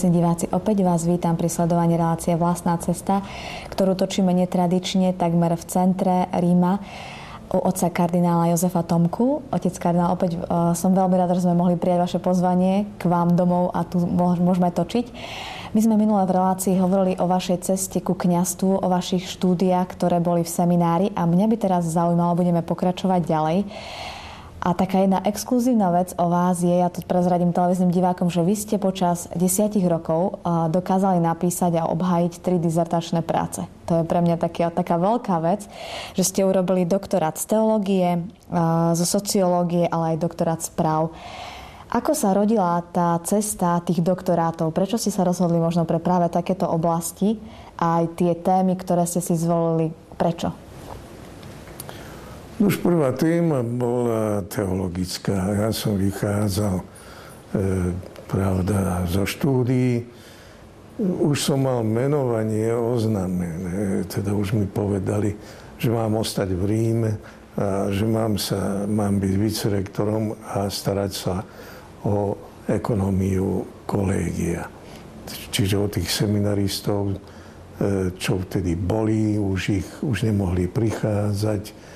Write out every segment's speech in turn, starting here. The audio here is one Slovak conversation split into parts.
Televízni diváci, opäť vás vítam pri sledovaní relácie Vlastná cesta, ktorú točíme netradične takmer v centre Ríma u otca kardinála Jozefa Tomku. Otec kardinál, opäť uh, som veľmi rada, že sme mohli prijať vaše pozvanie k vám domov a tu môžeme točiť. My sme minulé v relácii hovorili o vašej ceste ku kňastvu, o vašich štúdiách, ktoré boli v seminári a mňa by teraz zaujímalo, budeme pokračovať ďalej. A taká jedna exkluzívna vec o vás je, ja to prezradím televíznym divákom, že vy ste počas desiatich rokov dokázali napísať a obhájiť tri dizertačné práce. To je pre mňa taká, taká veľká vec, že ste urobili doktorát z teológie, zo sociológie, ale aj doktorát správ. Ako sa rodila tá cesta tých doktorátov? Prečo ste sa rozhodli možno pre práve takéto oblasti a aj tie témy, ktoré ste si zvolili? Prečo? Už prvá téma bola teologická. Ja som vychádzal, e, pravda, zo štúdií. Už som mal menovanie oznámené. Teda už mi povedali, že mám ostať v Ríme a že mám, sa, mám byť vicerektorom a starať sa o ekonómiu kolégia. Čiže o tých seminaristov, e, čo vtedy boli, už ich už nemohli prichádzať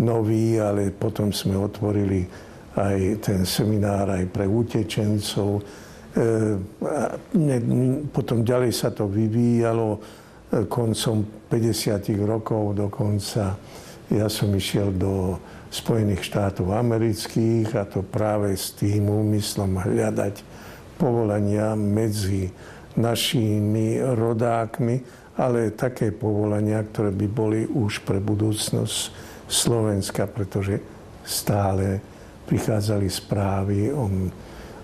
nový, ale potom sme otvorili aj ten seminár aj pre utečencov. E, potom ďalej sa to vyvíjalo e, koncom 50. rokov dokonca. Ja som išiel do Spojených štátov amerických a to práve s tým úmyslom hľadať povolania medzi našimi rodákmi, ale také povolania, ktoré by boli už pre budúcnosť Slovenska, pretože stále prichádzali správy o,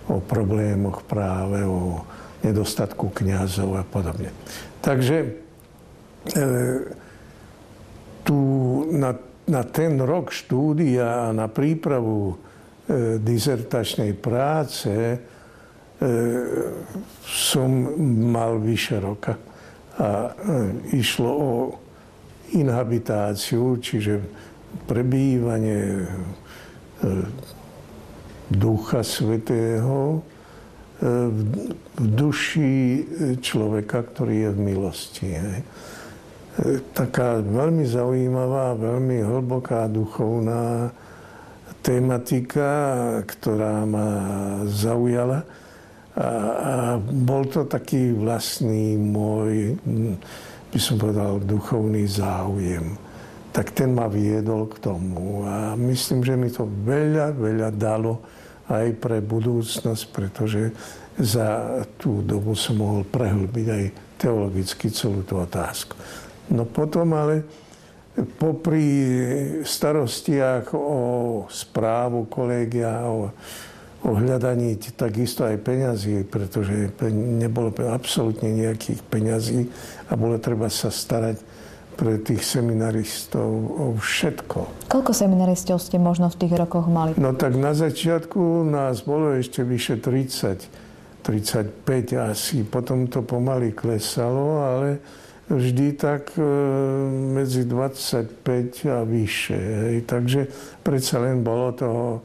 o problémoch práve, o nedostatku kňazov a podobne. Takže e, tu na, na ten rok štúdia a na prípravu e, dizertačnej práce e, som mal vyše roka. A e, išlo o inhabitáciu, čiže prebývanie e, Ducha Svetého e, v duši človeka, ktorý je v milosti. E, taká veľmi zaujímavá, veľmi hlboká duchovná tematika, ktorá ma zaujala. A, bol to taký vlastný môj, by som povedal, duchovný záujem tak ten ma viedol k tomu. A myslím, že mi to veľa, veľa dalo aj pre budúcnosť, pretože za tú dobu som mohol prehlbiť aj teologicky celú tú otázku. No potom ale popri starostiach o správu kolegia, o, o hľadaní takisto aj peňazí, pretože nebolo absolútne nejakých peňazí a bolo treba sa starať pre tých seminaristov o všetko. Koľko seminaristov ste možno v tých rokoch mali? No tak na začiatku nás bolo ešte vyše 30, 35 asi. Potom to pomaly klesalo, ale vždy tak e, medzi 25 a vyššie. Hej. Takže predsa len bolo toho e,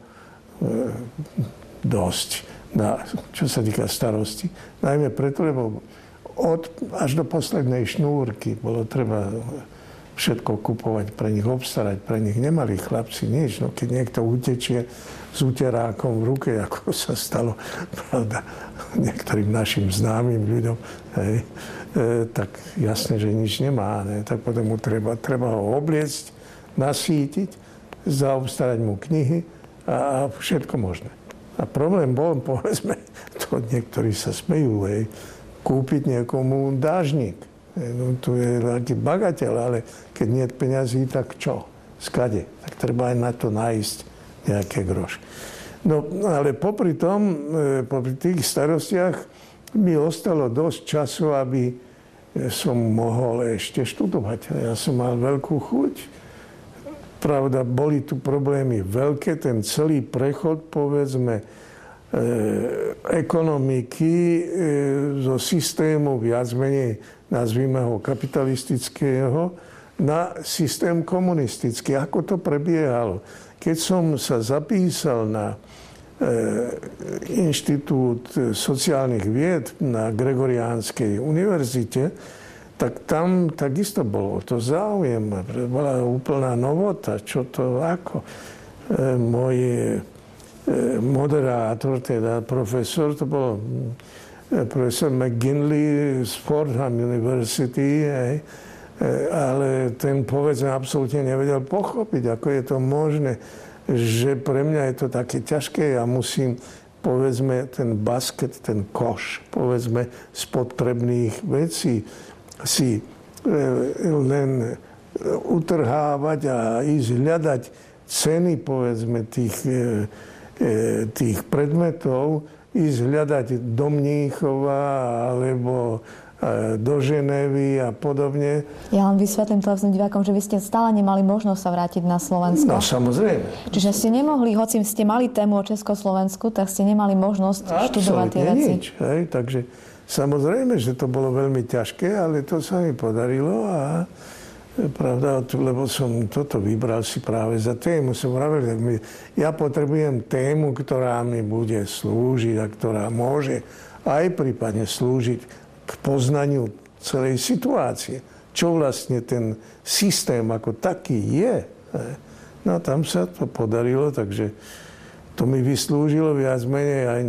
dosť, na, čo sa týka starosti. Najmä preto, lebo od, až do poslednej šnúrky bolo treba všetko kupovať, pre nich obstarať, pre nich nemali chlapci nič. No keď niekto utečie s úterákom v ruke, ako sa stalo, pravda, niektorým našim známym ľuďom, hej, e, tak jasne, že nič nemá. Ne? Tak potom mu treba, treba ho obliecť, nasítiť, zaobstarať mu knihy a všetko možné. A problém bol, povedzme, to niektorí sa smejú, hej, kúpiť niekomu dážnik. No, to je taký bagateľ, ale keď nie je peňazí, tak čo? Skade? Tak treba aj na to nájsť nejaké groš. No, ale popri tom, e, popri tých starostiach mi ostalo dosť času, aby som mohol ešte študovať. Ja som mal veľkú chuť. Pravda, boli tu problémy veľké, ten celý prechod, povedzme, E, ekonomiky e, zo systému viac menej, nazvime ho kapitalistického, na systém komunistický. Ako to prebiehalo? Keď som sa zapísal na Inštitút sociálnych vied na Gregoriánskej univerzite, tak tam takisto bolo to záujem. Bola úplná novota, čo to, ako. Môj moderátor, teda profesor, to bol profesor McGinley z Fordham University, hej, ale ten povedzme absolútne nevedel pochopiť, ako je to možné, že pre mňa je to také ťažké, ja musím povedzme ten basket, ten koš, povedzme z potrebných vecí si e, len utrhávať a ísť hľadať ceny, povedzme, tých, e, e, tých predmetov, ísť hľadať do Mníchova alebo e, do Ženevy a podobne. Ja len vysvetlím televíznym divákom, že vy ste stále nemali možnosť sa vrátiť na Slovensko. No samozrejme. Čiže ste nemohli, hoci ste mali tému o Československu, tak ste nemali možnosť Absolutne študovať tie veci. nič. Hej, takže samozrejme, že to bolo veľmi ťažké, ale to sa mi podarilo a Pravda, lebo som toto vybral si práve za tému. Som vravil, ja potrebujem tému, ktorá mi bude slúžiť a ktorá môže aj prípadne slúžiť k poznaniu celej situácie. Čo vlastne ten systém ako taký je. No tam sa to podarilo, takže to mi vyslúžilo viac menej aj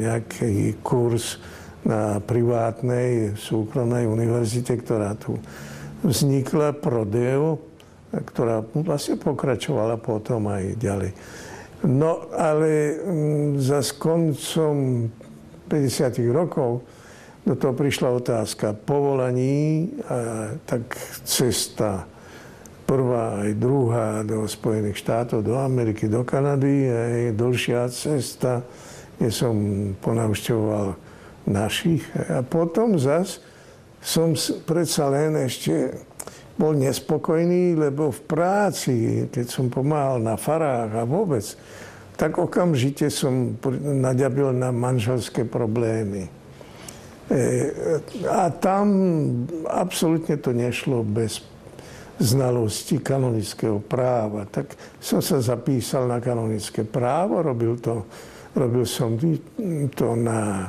nejaký kurz na privátnej súkromnej univerzite, ktorá tu vznikla Prodeo, ktorá vlastne pokračovala potom aj ďalej. No ale mm, za koncom 50. rokov do toho prišla otázka povolaní, a tak cesta prvá aj druhá do Spojených štátov, do Ameriky, do Kanady, aj dlhšia cesta, kde som ponavštevoval našich. A potom zase som predsa len ešte bol nespokojný, lebo v práci, keď som pomáhal na farách a vôbec, tak okamžite som naďabil na manželské problémy. E, a tam absolútne to nešlo bez znalosti kanonického práva. Tak som sa zapísal na kanonické právo, robil, to, robil som to na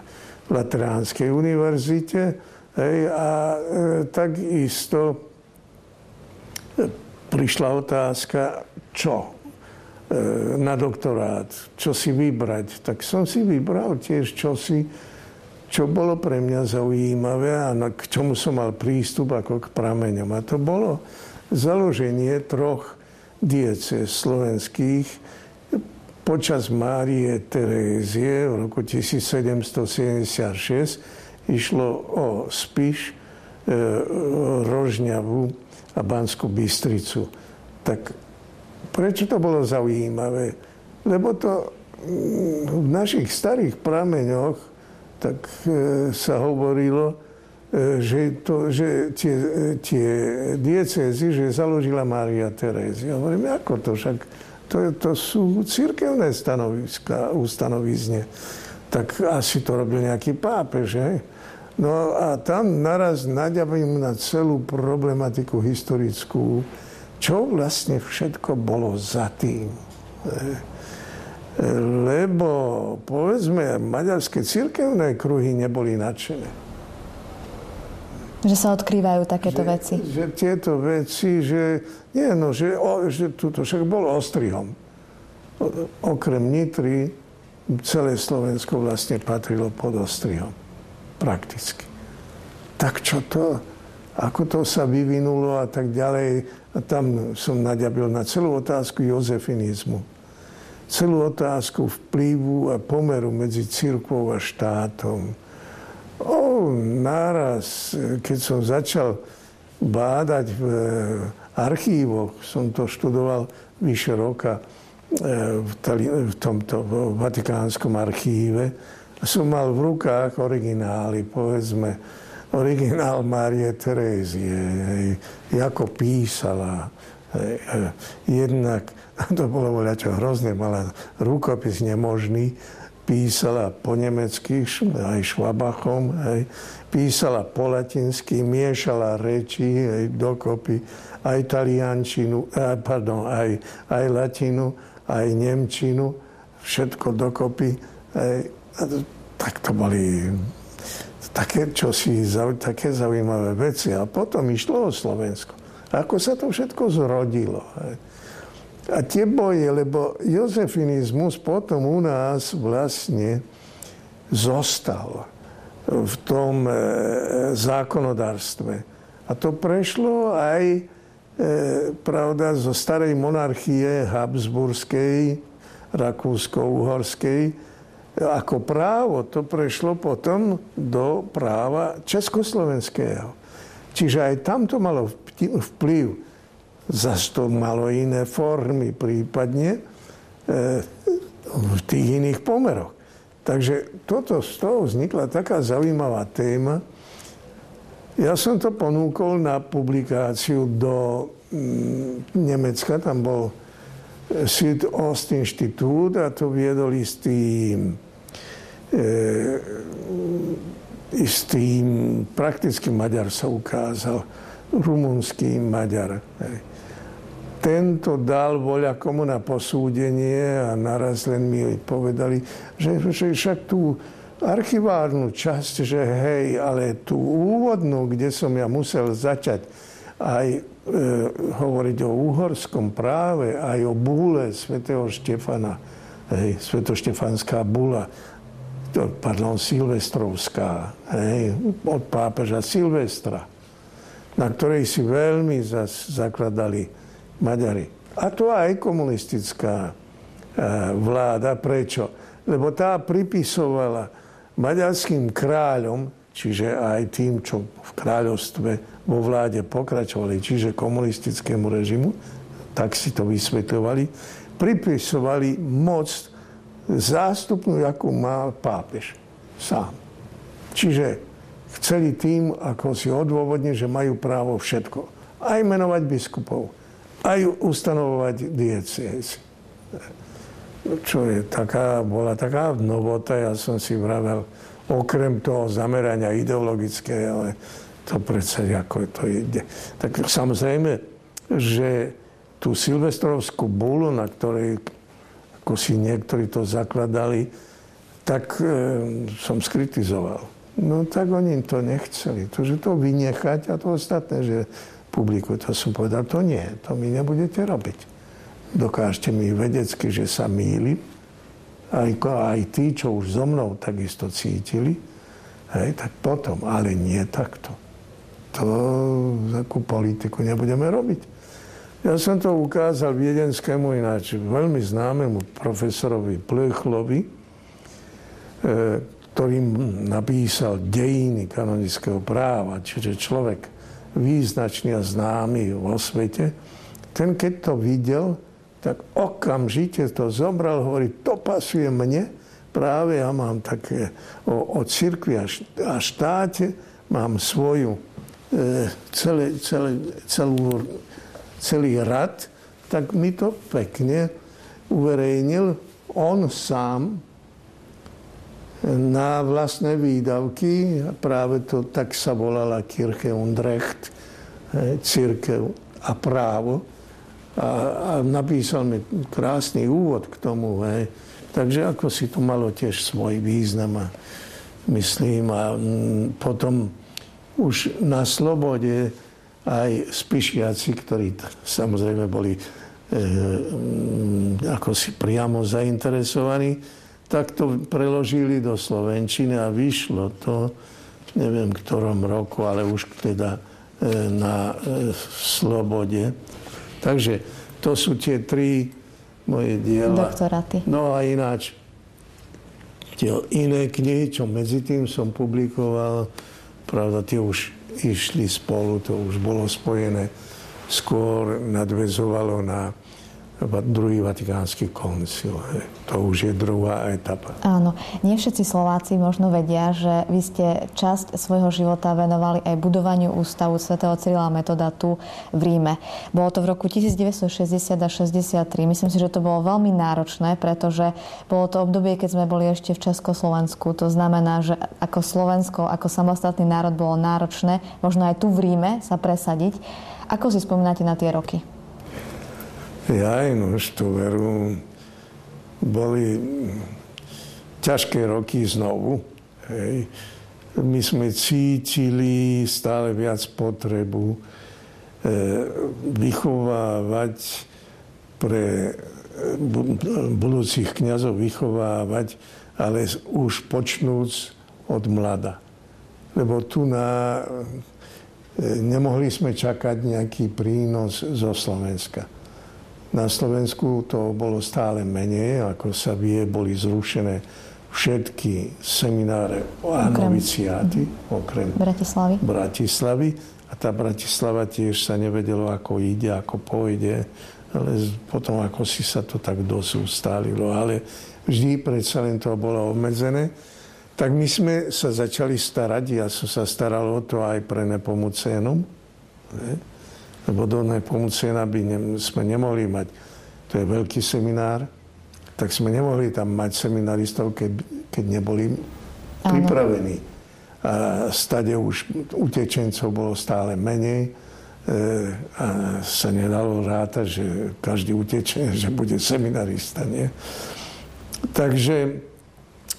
Lateránskej univerzite Hej, a e, takisto prišla otázka, čo e, na doktorát, čo si vybrať. Tak som si vybral tiež čosi, čo bolo pre mňa zaujímavé a k čomu som mal prístup ako k prameňom. A to bolo založenie troch diece slovenských počas Márie Terézie v roku 1776 Išlo o Spiš, e, Rožňavu a Banskú Bystricu. Tak prečo to bolo zaujímavé? Lebo to mm, v našich starých prameňoch tak e, sa hovorilo, e, že, to, že tie, tie diecézy, že založila Mária Terézia. Hovorím, ako to však? To, to sú církevné stanoviska, ustanovizne. Tak asi to robil nejaký pápež, hej? No a tam naraz naďavím na celú problematiku historickú, čo vlastne všetko bolo za tým. Lebo, povedzme, maďarské církevné kruhy neboli nadšené. Že sa odkrývajú takéto že, veci. Že tieto veci, že, nie, no, že, o, že tuto však bol ostrihom. Okrem Nitry celé Slovensko vlastne patrilo pod ostrihom prakticky. Tak čo to? Ako to sa vyvinulo a tak ďalej. A tam som naďabil na celú otázku jozefinizmu. Celú otázku vplyvu a pomeru medzi církvou a štátom. O, náraz, keď som začal bádať v archívoch, som to študoval vyše roka e, v, tomto Vatikánskom archíve, som mal v rukách originály, povedzme, originál Márie Terézie, ako písala. Hej, jednak, to bolo voľačo hrozné, mala rukopis nemožný, písala po nemecky, aj švabachom, hej, písala po latinsky, miešala reči hej, dokopy, aj taliančinu, pardon, aj, aj latinu, aj nemčinu všetko dokopy. Tak to boli také, čosi, také zaujímavé veci. A potom išlo o Slovensko. Ako sa to všetko zrodilo. A tie boje, lebo jozefinizmus potom u nás vlastne zostal v tom e, zákonodárstve. A to prešlo aj, e, pravda, zo starej monarchie Habsburskej, Rakúsko-Uhorskej, ako právo. To prešlo potom do práva československého. Čiže aj tam to malo vplyv. Zas to malo iné formy prípadne e, v tých iných pomeroch. Takže toto, z toho vznikla taká zaujímavá téma. Ja som to ponúkol na publikáciu do mm, Nemecka, tam bol Südost-Inštitút a to viedol istý, e, istý prakticky Maďar sa ukázal, rumunský Maďar. Tento dal voľa komu na posúdenie a naraz len mi povedali, že, že však tú archivárnu časť, že hej, ale tú úvodnú, kde som ja musel začať aj E, hovoriť o uhorskom práve, aj o búle svätého Štefana, hej, svetoštefanská bula, pardon, Silvestrovská, hej, od pápeža Silvestra, na ktorej si veľmi zas zakladali Maďari. A to aj komunistická e, vláda. Prečo? Lebo tá pripisovala maďarským kráľom, čiže aj tým, čo v kráľovstve vo vláde pokračovali, čiže komunistickému režimu, tak si to vysvetľovali, pripisovali moc zástupnú, akú mal pápež sám. Čiže chceli tým, ako si odôvodne, že majú právo všetko. Aj menovať biskupov, aj ustanovovať diecézy. Čo je taká, bola taká novota, ja som si vravel, okrem toho zamerania ideologického, ale to predsa ako to ide. Tak samozrejme, že tú silvestrovskú bulu, na ktorej ako si niektorí to zakladali, tak e, som skritizoval. No tak oni to nechceli. To, že to vynechať a to ostatné, že publiku, to som povedal, to nie, to mi nebudete robiť. Dokážte mi vedecky, že sa mýlim, aj, aj tí, čo už so mnou takisto cítili, hej, tak potom, ale nie takto to takú politiku nebudeme robiť. Ja som to ukázal viedenskému ináč veľmi známemu profesorovi Plechlovi, e, ktorý napísal dejiny kanonického práva, čiže človek význačný a známy vo svete. Ten, keď to videl, tak okamžite to zobral, hovorí, to pasuje mne, práve ja mám také o, o cirkvi a štáte, mám svoju celé, celé, celú, celý rad, tak mi to pekne uverejnil on sám na vlastné výdavky. Práve to tak sa volala Kirche und Recht, církev a právo. A, a napísal mi krásny úvod k tomu. Hej. Takže ako si to malo tiež svoj význam myslím. A potom už na slobode aj spišiaci, ktorí samozrejme boli e, ako si priamo zainteresovaní, tak to preložili do Slovenčiny a vyšlo to, neviem v ktorom roku, ale už teda e, na e, Slobode. Takže to sú tie tri moje diela. Doktoráty. No a ináč tie iné knihy, čo medzi tým som publikoval, Pravda, tie už išli spolu, to už bolo spojené. Skôr nadvezovalo na druhý vatikánsky koncil. To už je druhá etapa. Áno. Nie všetci Slováci možno vedia, že vy ste časť svojho života venovali aj budovaniu ústavu svätého Cyrila Metoda tu v Ríme. Bolo to v roku 1960 a 63. Myslím si, že to bolo veľmi náročné, pretože bolo to obdobie, keď sme boli ešte v Československu. To znamená, že ako Slovensko, ako samostatný národ bolo náročné, možno aj tu v Ríme sa presadiť. Ako si spomínate na tie roky? Ja no, už tú veru boli ťažké roky znovu. Hej. My sme cítili stále viac potrebu e, vychovávať pre budúcich kniazov vychovávať, ale už počnúc od mlada. Lebo tu na, e, nemohli sme čakať nejaký prínos zo Slovenska. Na Slovensku to bolo stále menej, ako sa vie, boli zrušené všetky semináre a noviciáty, okrem Bratislavy. Bratislavy. A tá Bratislava tiež sa nevedelo, ako ide, ako pôjde ale potom ako si sa to tak dosť ustálilo. Ale vždy predsa len to bolo obmedzené. Tak my sme sa začali starať, ja som sa staral o to aj pre Nepomucénom, ne? Lebo do Nepomucéna by ne, sme nemohli mať, to je veľký seminár, tak sme nemohli tam mať seminaristov, keď, keď neboli pripravení. A stade už utečencov bolo stále menej E, a sa nedalo rátať, že každý utečie, že bude seminarista. Nie? Takže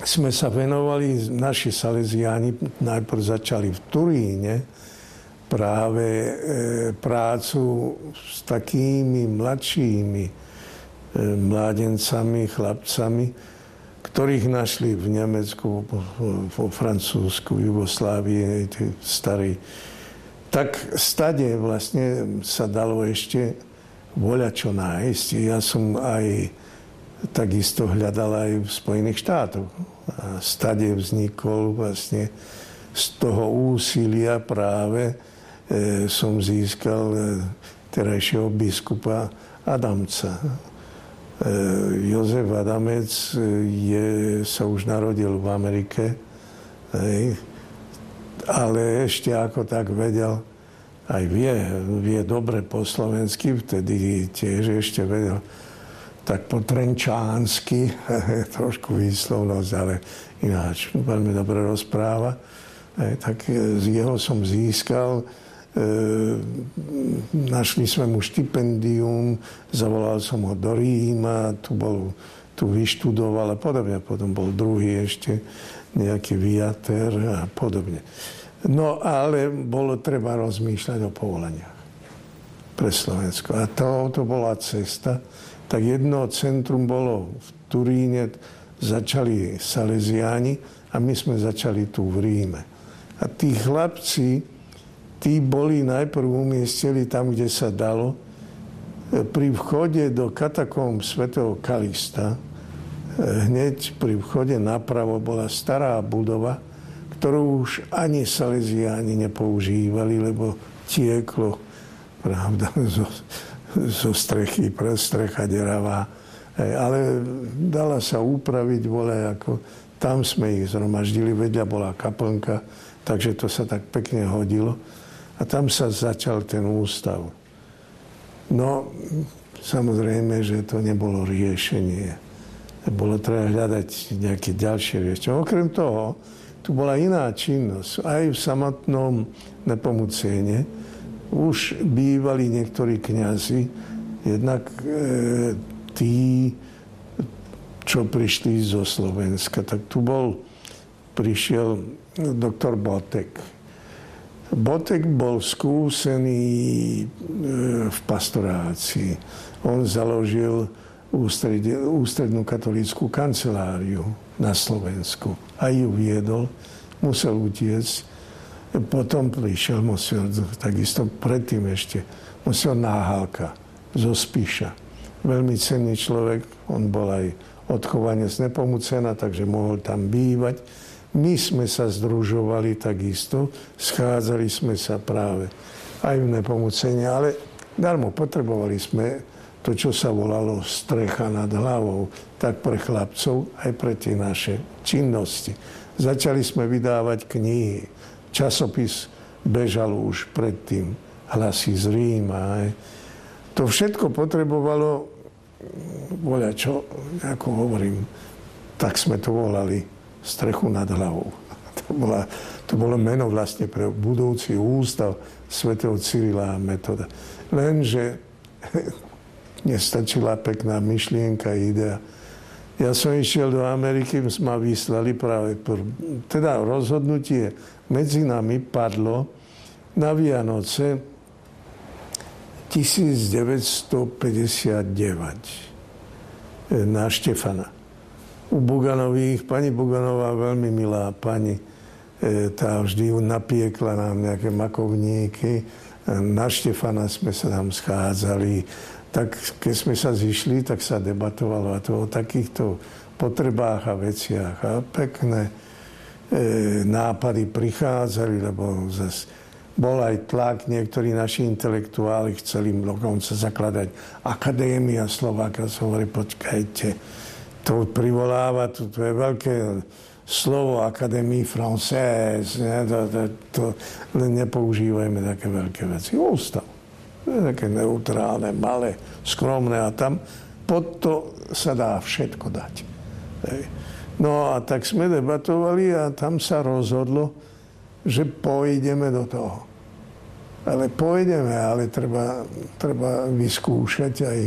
sme sa venovali, naši saleziáni najprv začali v Turíne práve e, prácu s takými mladšími e, mládencami, chlapcami, ktorých našli v Nemecku, vo Francúzsku, Jugoslávii, tí starí tak stade vlastne sa dalo ešte voľa čo nájsť. Ja som aj takisto hľadal aj v Spojených štátoch. A stade vznikol vlastne z toho úsilia práve e, som získal e, terajšieho biskupa Adamca. E, Jozef Adamec je, sa už narodil v Amerike. Ale ešte ako tak vedel, aj vie, vie dobre po slovensky, vtedy tiež ešte vedel tak po trenčánsky, trošku výslovnosť, ale ináč veľmi dobre rozpráva. Tak z jeho som získal, našli sme mu štipendium, zavolal som ho do Ríma, tu, bol, tu vyštudoval a podobne. Potom bol druhý ešte nejaký viater a podobne. No ale bolo treba rozmýšľať o povolaniach pre Slovensko. A to, to bola cesta. Tak jedno centrum bolo v Turíne, začali Salesiáni a my sme začali tu v Ríme. A tí chlapci, tí boli najprv umiestnili tam, kde sa dalo, pri vchode do katakomb svätého Kalista, hneď pri vchode napravo bola stará budova, ktorú už ani Salesiáni nepoužívali, lebo tieklo pravda, zo, zo strechy, strecha deravá. Ale dala sa upraviť, vole, ako tam sme ich zhromaždili, vedľa bola kaplnka, takže to sa tak pekne hodilo. A tam sa začal ten ústav. No, samozrejme, že to nebolo riešenie bolo treba hľadať nejaké ďalšie riešenie. Okrem toho, tu bola iná činnosť. Aj v samotnom Nepomucéne už bývali niektorí kňazi, jednak e, tí, čo prišli zo Slovenska. Tak tu bol, prišiel doktor Botek. Botek bol skúsený e, v pastorácii. On založil ústrednú katolíckú kanceláriu na Slovensku. A ju viedol, musel utiecť. Potom prišiel musel, takisto predtým ešte, musel Náhalka zo Spíša. Veľmi cenný človek, on bol aj odchovanie z takže mohol tam bývať. My sme sa združovali takisto, schádzali sme sa práve aj v Nepomucene, ale darmo potrebovali sme to, čo sa volalo strecha nad hlavou, tak pre chlapcov, aj pre tie naše činnosti. Začali sme vydávať knihy. Časopis bežal už predtým. Hlasy z Ríma. Aj. To všetko potrebovalo voľa čo, ako hovorím, tak sme to volali strechu nad hlavou. To, bola, to bolo meno vlastne pre budúci ústav svätého Cyrila a Metoda. Lenže nestačila pekná myšlienka, idea. Ja som išiel do Ameriky, ma vyslali práve, pr- teda rozhodnutie medzi nami padlo na Vianoce 1959 na Štefana. U Buganových, pani Buganová, veľmi milá pani, e, tá vždy napiekla nám nejaké makovníky. Na Štefana sme sa tam schádzali tak keď sme sa zišli, tak sa debatovalo a to o takýchto potrebách a veciach. A pekné e, nápady prichádzali, lebo zase bol aj tlak, niektorí naši intelektuáli chceli dokonca zakladať Akadémia Slováka. Som hovoril, počkajte, to privoláva, to, to je veľké slovo Akadémie Française, ne? To, to, to, len nepoužívajme také veľké veci. Ústav také neutrálne, malé, skromné a tam pod to sa dá všetko dať. No a tak sme debatovali a tam sa rozhodlo, že pôjdeme do toho. Ale pôjdeme, ale treba, treba vyskúšať aj,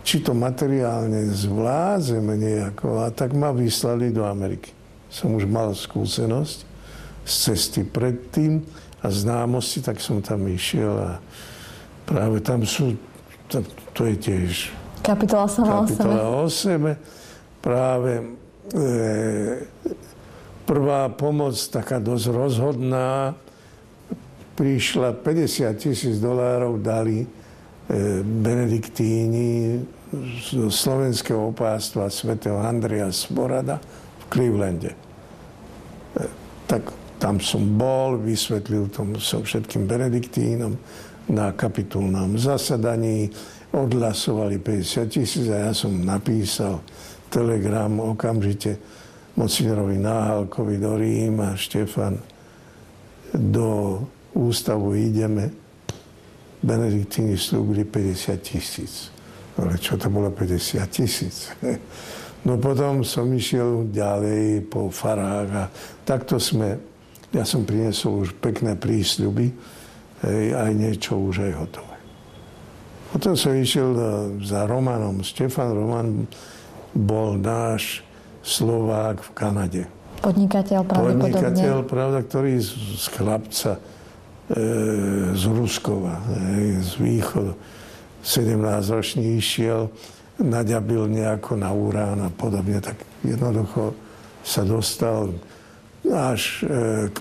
či to materiálne zvládzeme nejako. A tak ma vyslali do Ameriky. Som už mal skúsenosť z cesty predtým a známosti, tak som tam išiel a práve tam sú, to, to je tiež kapitola kapitola o sebe. Práve e, prvá pomoc, taká dosť rozhodná, prišla 50 tisíc dolárov, dali benediktíni z slovenského opástva svätého Andrea Sporada v Clevelande. E, tak tam som bol, vysvetlil tomu som všetkým benediktínom na kapitulnom zasadaní, odhlasovali 50 tisíc a ja som napísal telegram okamžite Mocinerovi Náhalkovi do Ríma, Štefan, do ústavu ideme, Benediktíni slúbili 50 tisíc. Ale čo to bolo 50 tisíc? No potom som išiel ďalej po farách a takto sme, ja som priniesol už pekné prísľuby, aj niečo už aj hotové. Potom som išiel e, za Romanom. Štefan Roman bol náš Slovák v Kanade. Podnikateľ pravdepodobne. Podnikateľ, pravda, ktorý z, z chlapca z Ruskova, e, z východu, 17-ročný išiel, naďabil nejako na urán a podobne, tak jednoducho sa dostal až e, k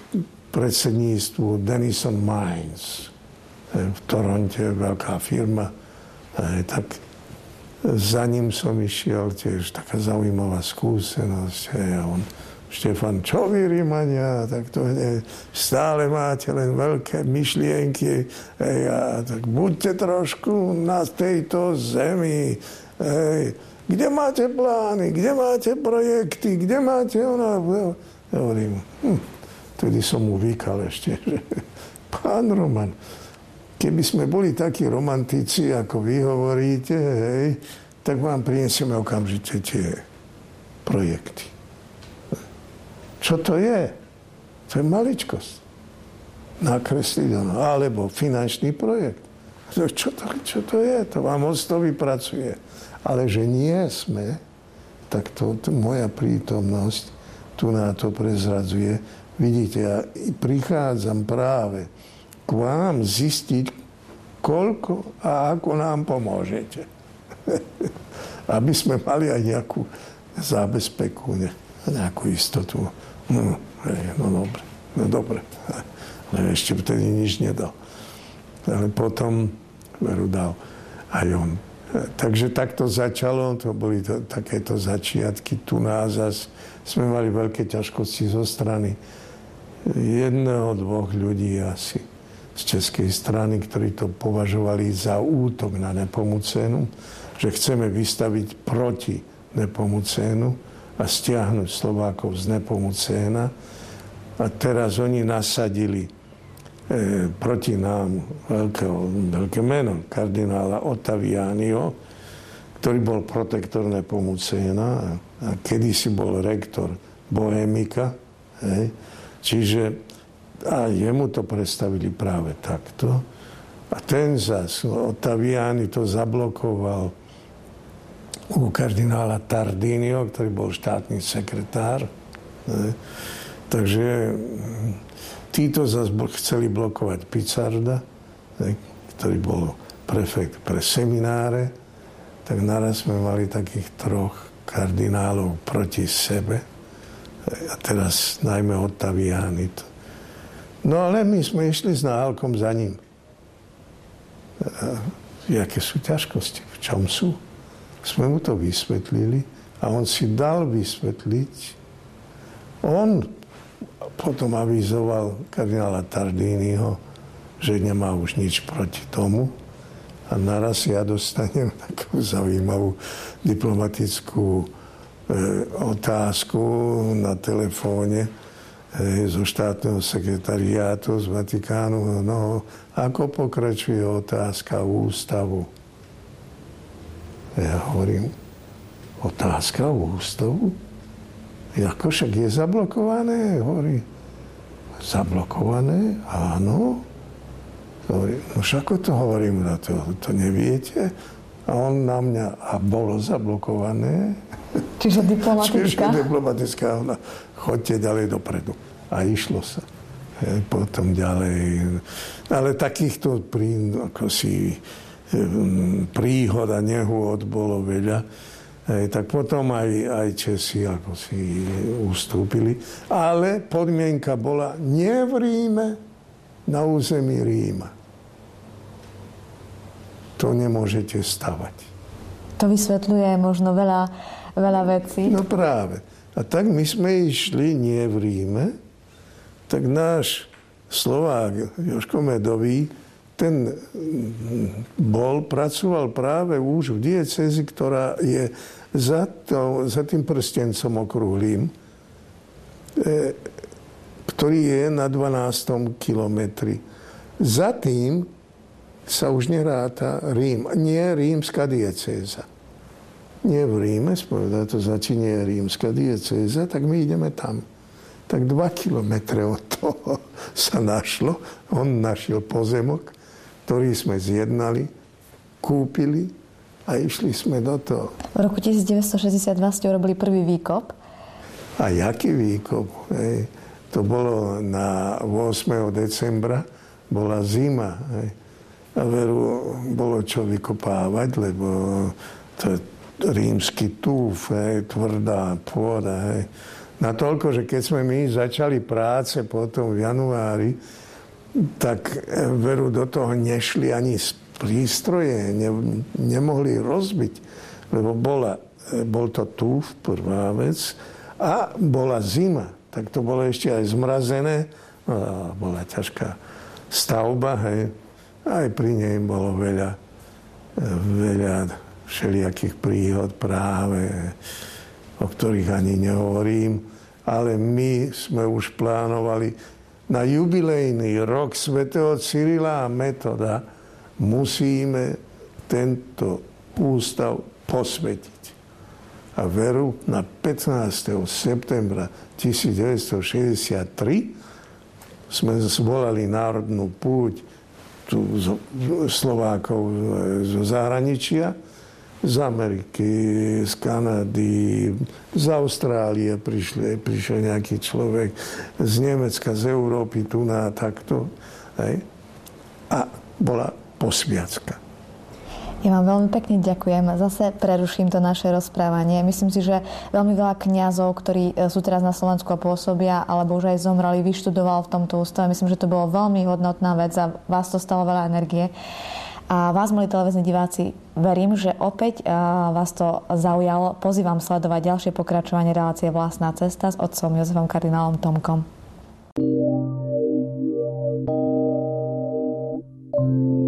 predsedníctvu Denison Mines v Toronte, veľká firma. Tak za ním som išiel tiež taká zaujímavá skúsenosť. On, Štefan, čo vy Rímania, tak to nie, stále máte len veľké myšlienky hej, a tak buďte trošku na tejto zemi. Hej, kde máte plány, kde máte projekty, kde máte ona... Hovorím, hm, Vtedy som mu vykal ešte, že pán Roman, keby sme boli takí romantici, ako vy hovoríte, hej, tak vám prinesieme okamžite tie projekty. Čo to je? To je maličkosť. Nakresliť ono. Alebo finančný projekt. Čo to, čo to je? To vám to vypracuje. Ale že nie sme, tak to, to moja prítomnosť tu na to prezradzuje, Vidíte, ja prichádzam práve k vám zistiť, koľko a ako nám pomôžete. Aby sme mali aj nejakú zábezpeku, ne, nejakú istotu. No, no dobre, no dobre. Ale ešte vtedy nič nedal. Ale potom veru dal aj on. Takže takto začalo, to boli to, takéto začiatky. Tu nás sme mali veľké ťažkosti zo strany jedného, dvoch ľudí asi z českej strany, ktorí to považovali za útok na Nepomucénu, že chceme vystaviť proti Nepomucénu a stiahnuť Slovákov z Nepomucéna. A teraz oni nasadili e, proti nám veľkého, veľké meno kardinála Ottavianio, ktorý bol protektor Nepomucéna a, kedysi bol rektor Bohemika. Hej Čiže a jemu to predstavili práve takto. A ten zas, Ottaviani to zablokoval u kardinála Tardinio, ktorý bol štátny sekretár. Ne? Takže mm, títo zase chceli blokovať Picarda, ne? ktorý bol prefekt pre semináre. Tak naraz sme mali takých troch kardinálov proti sebe. A teraz najmä Ottaviani. No ale my sme išli s náhalkom za ním. A, jaké sú ťažkosti, v čom sú sme mu to vysvetlili a on si dal vysvetliť. On potom avizoval kardinála Tardínyho, že nemá už nič proti tomu. A naraz ja dostanem takú zaujímavú diplomatickú e, otázku na telefóne e, zo štátneho sekretariátu z Vatikánu. No, ako pokračuje otázka ústavu? Ja hovorím, otázka o ústavu? Ako však je zablokované? Hovorí, zablokované? Áno. Hovorí, no ako to hovorím na to? To neviete? A on na mňa, a bolo zablokované? Čiže diplomatická? Čiže diplomatická. Ona, chodte ďalej dopredu. A išlo sa. He, potom ďalej. Ale takýchto prí, ako si príhod a nehôd bolo veľa. Hej, tak potom aj, aj Česi ako si ustúpili. Ale podmienka bola nie v Ríme, na území Ríma. To nemôžete stavať. To vysvetľuje možno veľa, veľa vecí. No práve. A tak my sme išli nie v Ríme, tak náš Slovák Joško Medový ten bol, pracoval práve už v diecezi, ktorá je za, to, za tým prstencom okrúhlým, e, ktorý je na 12. kilometri. Za tým sa už neráta Rím. Nie rímska diecéza. Nie v Ríme, spovedá to začínie rímska diecéza, tak my ideme tam. Tak dva kilometre od toho sa našlo. On našiel pozemok ktorý sme zjednali, kúpili a išli sme do toho. V roku 1962 ste urobili prvý výkop. A jaký výkop? Hej. To bolo na 8. decembra, bola zima. Hej. A veru, bolo čo vykopávať, lebo to je rímsky túf, hej, tvrdá pôda. Hej. Na toľko, že keď sme my začali práce potom v januári, tak e, veru do toho nešli ani prístroje, ne, nemohli rozbiť, lebo bola, e, bol to tu prvá vec a bola zima, tak to bolo ešte aj zmrazené, bola ťažká stavba, hej. aj pri nej bolo veľa, e, veľa všelijakých príhod práve, o ktorých ani nehovorím, ale my sme už plánovali na jubilejný rok svätého Cyrila a Metoda musíme tento ústav posvetiť. A veru na 15. septembra 1963 sme zvolali národnú púť tu Slovákov zo zahraničia, z Ameriky, z Kanady, z Austrálie prišli, prišiel nejaký človek, z Nemecka, z Európy, tu na takto. Hej. A bola posviacka. Ja vám veľmi pekne ďakujem. Zase preruším to naše rozprávanie. Myslím si, že veľmi veľa kňazov, ktorí e, sú teraz na Slovensku a pôsobia, alebo už aj zomrali, vyštudoval v tomto ústave. Myslím, že to bolo veľmi hodnotná vec a vás to stalo veľa energie. A vás, milí televízni diváci, verím, že opäť vás to zaujalo. Pozývam sledovať ďalšie pokračovanie relácie Vlastná cesta s otcom Jozefom kardinálom Tomkom. thank you